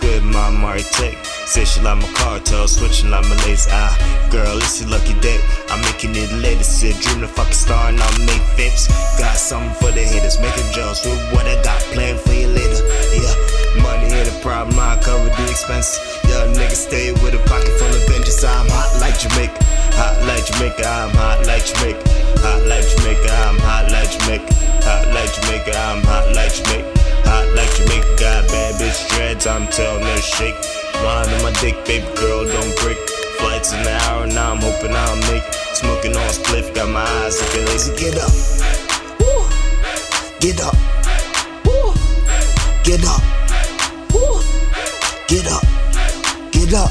good, my Mari Tech. Say she like my cartel, switching like my lace. Ah, girl, it's your lucky day. I'm making it later. Said dream the fucking star and I'll make flips. Got something for the haters, making jokes with what I got planned for you later. Yeah, money ain't a problem, I cover the expense. Young nigga stay with a pocket full of vengeance. I'm hot like Jamaica, hot like Jamaica. I'm hot like Jamaica, hot like Jamaica. I'm hot I'm telling her shake. Mind on my dick, baby girl, don't break. Flights in an hour, now I'm hoping I'll make. Smoking on spliff, got my eyes looking lazy. Get up, Woo. get up, Woo. get up, Woo. get up, get up.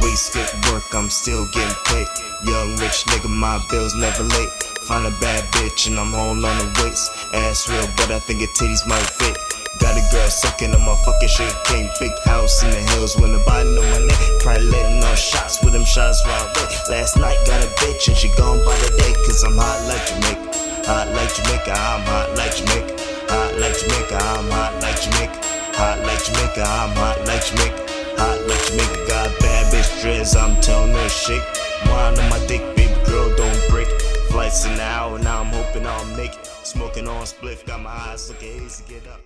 Wasted work, I'm still getting paid. Young rich nigga, my bills never late. Find a bad bitch and I'm holding on the waist. Ass real, but I think her titties might fit. Got a girl sucking on my fucking shit. cane. Big house in the hills when the body on my neck. Probably letting off shots with them shots while wet. Last night got a bitch and she gone by the day. Cause I'm hot like Jamaica. Hot like Jamaica, I'm hot like Jamaica. Hot like Jamaica, I'm hot like Jamaica. Hot like Jamaica, I'm hot like Jamaica. Hot like Jamaica, got bad bitch dreads, I'm telling her shit. Wine on my dick, baby girl, don't break. Flights an hour, now I'm hoping I'll make it. Smoking on spliff, got my eyes looking hazy, get up.